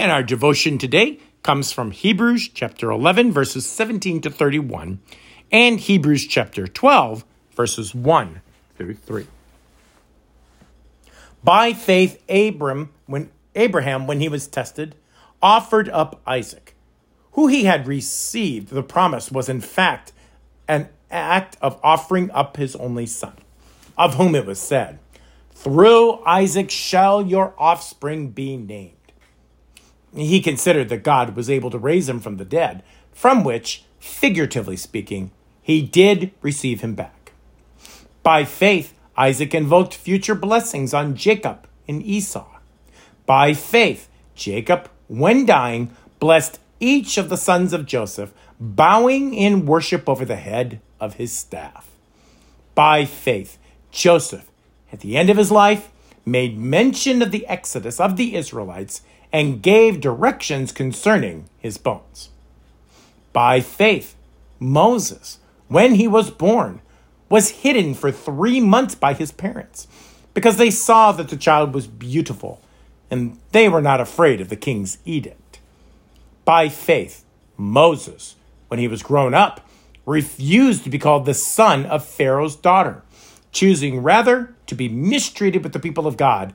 And our devotion today comes from Hebrews chapter 11, verses 17 to 31, and Hebrews chapter 12, verses 1 through 3. By faith, Abram, when Abraham, when he was tested, offered up Isaac, who he had received. The promise was, in fact, an act of offering up his only son, of whom it was said, Through Isaac shall your offspring be named. He considered that God was able to raise him from the dead, from which, figuratively speaking, he did receive him back. By faith, Isaac invoked future blessings on Jacob and Esau. By faith, Jacob, when dying, blessed each of the sons of Joseph, bowing in worship over the head of his staff. By faith, Joseph, at the end of his life, made mention of the exodus of the Israelites and gave directions concerning his bones. By faith, Moses, when he was born, was hidden for three months by his parents because they saw that the child was beautiful and they were not afraid of the king's edict. By faith, Moses, when he was grown up, refused to be called the son of Pharaoh's daughter, choosing rather to be mistreated with the people of God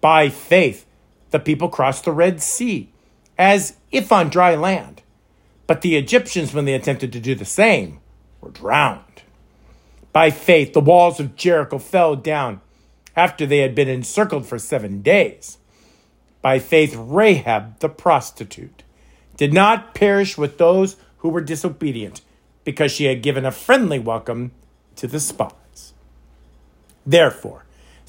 By faith, the people crossed the Red Sea, as if on dry land. But the Egyptians, when they attempted to do the same, were drowned. By faith, the walls of Jericho fell down after they had been encircled for seven days. By faith, Rahab the prostitute did not perish with those who were disobedient because she had given a friendly welcome to the spies. Therefore,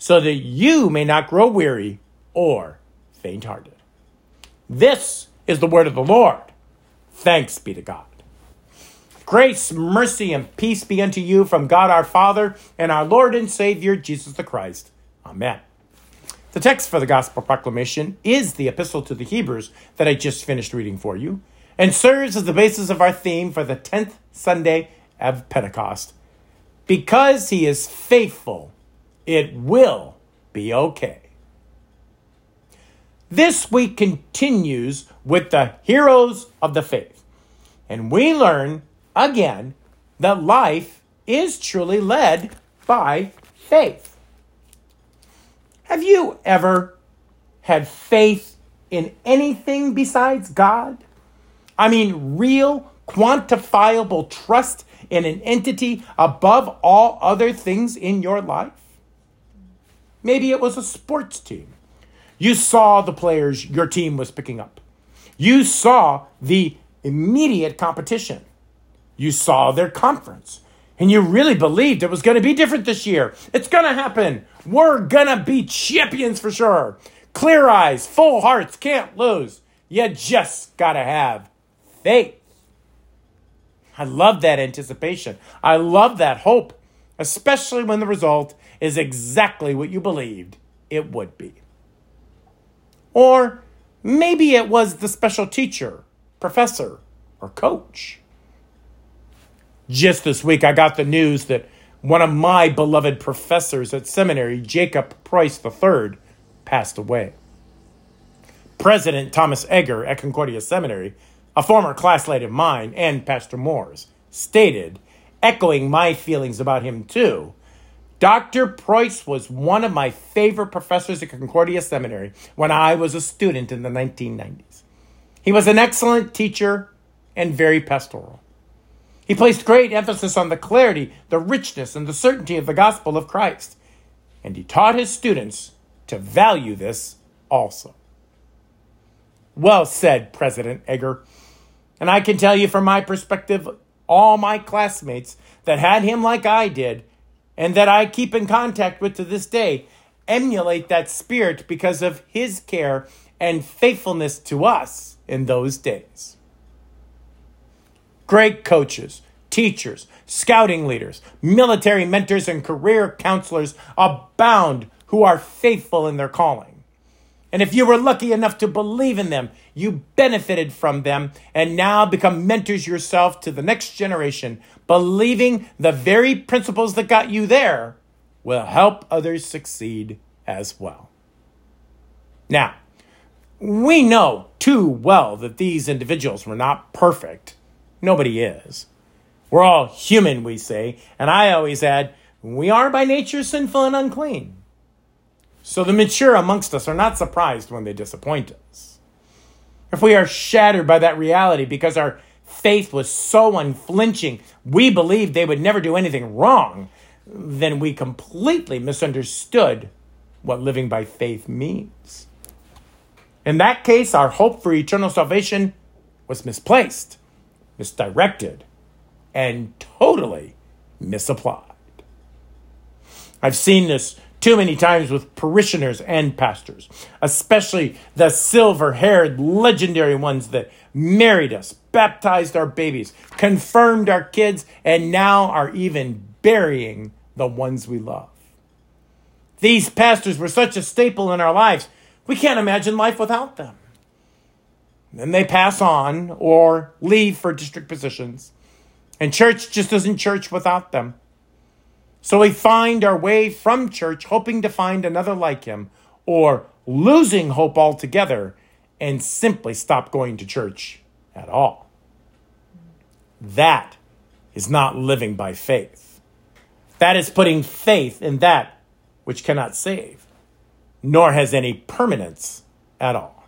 so that you may not grow weary or faint hearted. This is the word of the Lord. Thanks be to God. Grace, mercy, and peace be unto you from God our Father and our Lord and Savior Jesus the Christ. Amen. The text for the Gospel proclamation is the Epistle to the Hebrews that I just finished reading for you and serves as the basis of our theme for the 10th Sunday of Pentecost. Because he is faithful, it will be okay. This week continues with the heroes of the faith, and we learn again that life is truly led by faith. Have you ever had faith in anything besides God? I mean, real, quantifiable trust in an entity above all other things in your life? Maybe it was a sports team. You saw the players your team was picking up. You saw the immediate competition. You saw their conference and you really believed it was going to be different this year. It's going to happen. We're going to be champions for sure. Clear eyes, full hearts, can't lose. You just got to have faith. I love that anticipation. I love that hope, especially when the result is exactly what you believed it would be. Or maybe it was the special teacher, professor, or coach. Just this week, I got the news that one of my beloved professors at seminary, Jacob Preus III, passed away. President Thomas Egger at Concordia Seminary, a former classmate of mine and Pastor Moore's, stated, echoing my feelings about him too, Dr. Preus was one of my favorite professors at Concordia Seminary when I was a student in the 1990s. He was an excellent teacher and very pastoral. He placed great emphasis on the clarity, the richness, and the certainty of the gospel of Christ, and he taught his students to value this also. Well said, President Egger. And I can tell you from my perspective, all my classmates that had him like I did, and that I keep in contact with to this day, emulate that spirit because of his care and faithfulness to us in those days. Great coaches, teachers, scouting leaders, military mentors, and career counselors abound who are faithful in their calling. And if you were lucky enough to believe in them, you benefited from them and now become mentors yourself to the next generation, believing the very principles that got you there will help others succeed as well. Now, we know too well that these individuals were not perfect. Nobody is. We're all human, we say, and I always add, we are by nature sinful and unclean. So the mature amongst us are not surprised when they disappoint us. If we are shattered by that reality because our faith was so unflinching, we believed they would never do anything wrong, then we completely misunderstood what living by faith means. In that case, our hope for eternal salvation was misplaced, misdirected, and totally misapplied. I've seen this too many times with parishioners and pastors, especially the silver haired legendary ones that married us, baptized our babies, confirmed our kids, and now are even burying the ones we love. These pastors were such a staple in our lives we can't imagine life without them. Then they pass on or leave for district positions. And church just isn't church without them. So we find our way from church hoping to find another like him, or losing hope altogether and simply stop going to church at all. That is not living by faith. That is putting faith in that which cannot save nor has any permanence at all.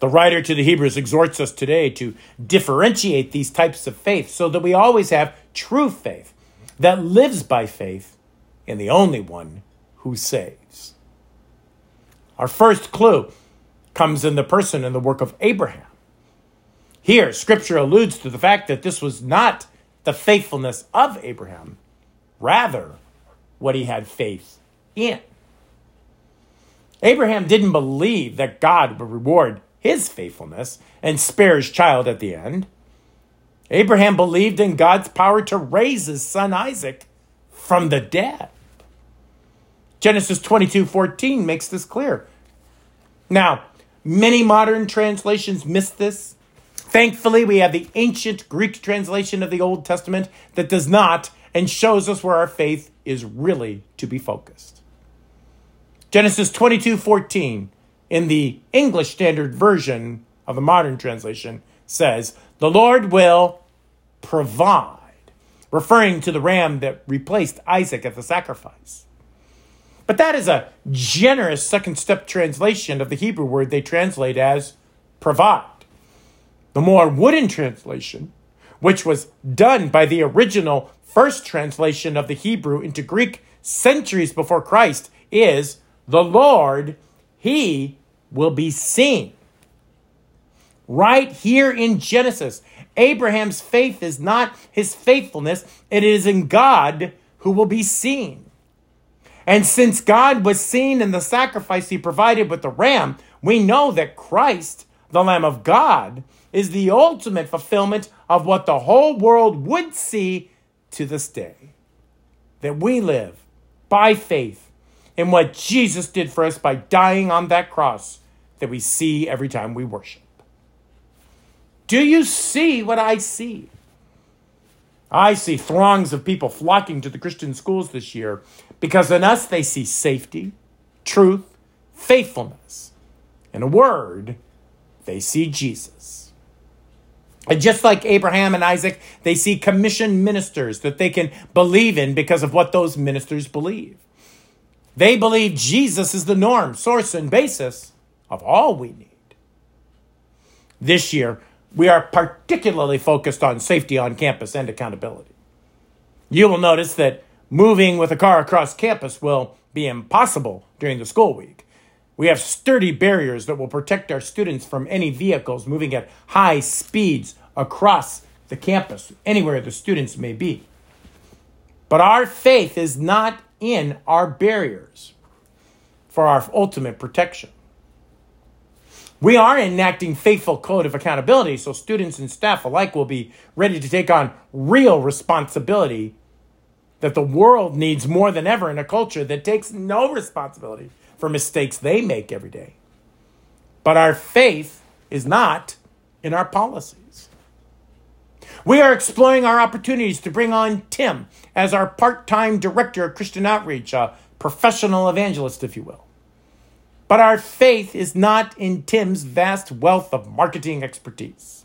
The writer to the Hebrews exhorts us today to differentiate these types of faith so that we always have true faith that lives by faith in the only one who saves. Our first clue comes in the person and the work of Abraham. Here, scripture alludes to the fact that this was not the faithfulness of Abraham, rather, what he had faith in. Abraham didn't believe that God would reward his faithfulness and spare his child at the end. Abraham believed in God's power to raise his son Isaac from the dead. Genesis 22 14 makes this clear. Now, many modern translations miss this. Thankfully, we have the ancient Greek translation of the Old Testament that does not and shows us where our faith is really to be focused. Genesis 22 14 in the English Standard Version of the modern translation says, The Lord will provide, referring to the ram that replaced Isaac at the sacrifice. But that is a generous second step translation of the Hebrew word they translate as provide. The more wooden translation, which was done by the original first translation of the Hebrew into Greek centuries before Christ, is the Lord, he will be seen. Right here in Genesis, Abraham's faith is not his faithfulness, it is in God who will be seen. And since God was seen in the sacrifice he provided with the ram, we know that Christ, the Lamb of God, is the ultimate fulfillment of what the whole world would see to this day. That we live by faith in what Jesus did for us by dying on that cross that we see every time we worship. Do you see what I see? I see throngs of people flocking to the Christian schools this year because in us they see safety, truth, faithfulness. In a word, they see Jesus. And just like Abraham and Isaac, they see commissioned ministers that they can believe in because of what those ministers believe. They believe Jesus is the norm, source, and basis of all we need. This year, we are particularly focused on safety on campus and accountability. You will notice that moving with a car across campus will be impossible during the school week. We have sturdy barriers that will protect our students from any vehicles moving at high speeds across the campus, anywhere the students may be. But our faith is not in our barriers for our ultimate protection. We are enacting faithful code of accountability so students and staff alike will be ready to take on real responsibility that the world needs more than ever in a culture that takes no responsibility for mistakes they make every day. But our faith is not in our policies. We are exploring our opportunities to bring on Tim as our part time director of Christian outreach, a professional evangelist, if you will. But our faith is not in Tim's vast wealth of marketing expertise.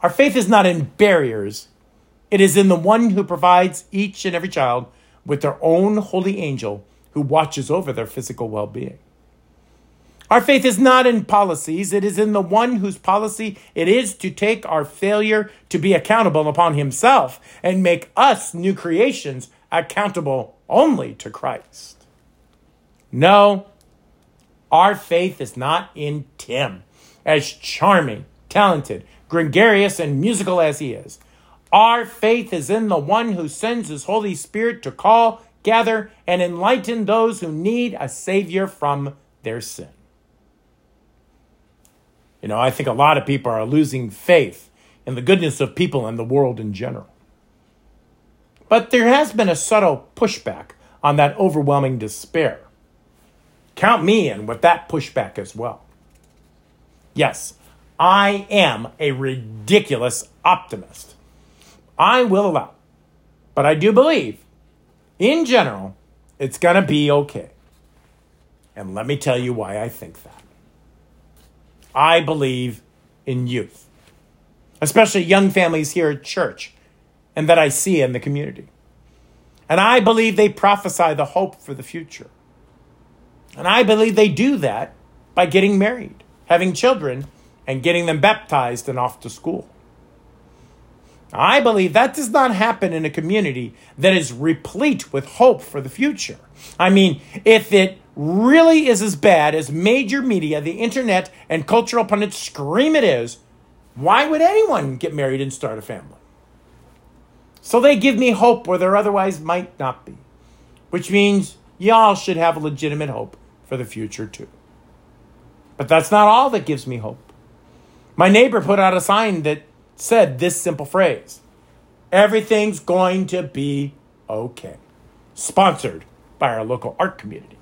Our faith is not in barriers, it is in the one who provides each and every child with their own holy angel who watches over their physical well being. Our faith is not in policies, it is in the one whose policy it is to take our failure to be accountable upon himself and make us new creations accountable only to Christ. No, our faith is not in Tim, as charming, talented, gregarious, and musical as he is. Our faith is in the one who sends his Holy Spirit to call, gather, and enlighten those who need a Savior from their sin. You know, I think a lot of people are losing faith in the goodness of people and the world in general. But there has been a subtle pushback on that overwhelming despair. Count me in with that pushback as well. Yes, I am a ridiculous optimist. I will allow. But I do believe, in general, it's going to be okay. And let me tell you why I think that. I believe in youth, especially young families here at church and that I see in the community. And I believe they prophesy the hope for the future. And I believe they do that by getting married, having children, and getting them baptized and off to school. I believe that does not happen in a community that is replete with hope for the future. I mean, if it really is as bad as major media, the internet, and cultural pundits scream it is, why would anyone get married and start a family? So they give me hope where there otherwise might not be, which means y'all should have a legitimate hope for the future too. But that's not all that gives me hope. My neighbor put out a sign that said this simple phrase Everything's going to be okay. Sponsored by our local art community.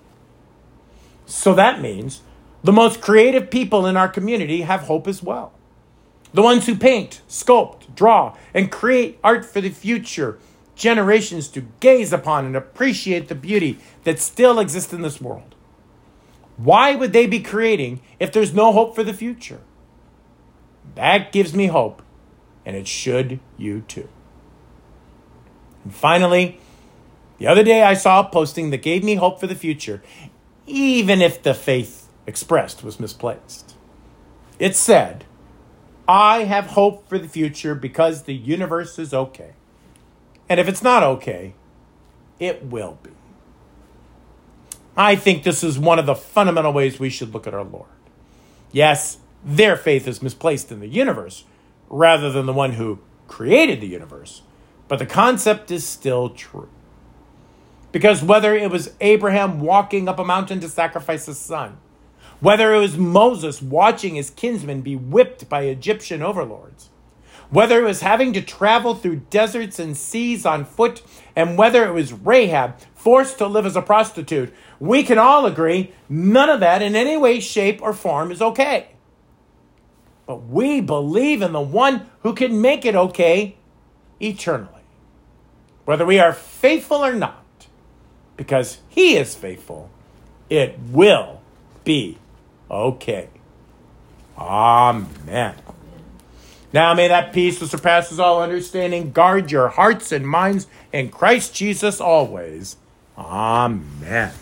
So that means the most creative people in our community have hope as well. The ones who paint, sculpt, draw, and create art for the future generations to gaze upon and appreciate the beauty that still exists in this world. Why would they be creating if there's no hope for the future? That gives me hope, and it should you too. And finally, the other day I saw a posting that gave me hope for the future, even if the faith expressed was misplaced. It said, I have hope for the future because the universe is okay. And if it's not okay, it will be. I think this is one of the fundamental ways we should look at our Lord. Yes, their faith is misplaced in the universe rather than the one who created the universe, but the concept is still true. Because whether it was Abraham walking up a mountain to sacrifice his son, whether it was Moses watching his kinsmen be whipped by Egyptian overlords, whether it was having to travel through deserts and seas on foot, and whether it was Rahab forced to live as a prostitute, we can all agree none of that in any way, shape, or form is okay. But we believe in the one who can make it okay eternally, whether we are faithful or not, because he is faithful, it will be okay. Amen. Now may that peace that surpasses all understanding guard your hearts and minds in Christ Jesus always. Amen.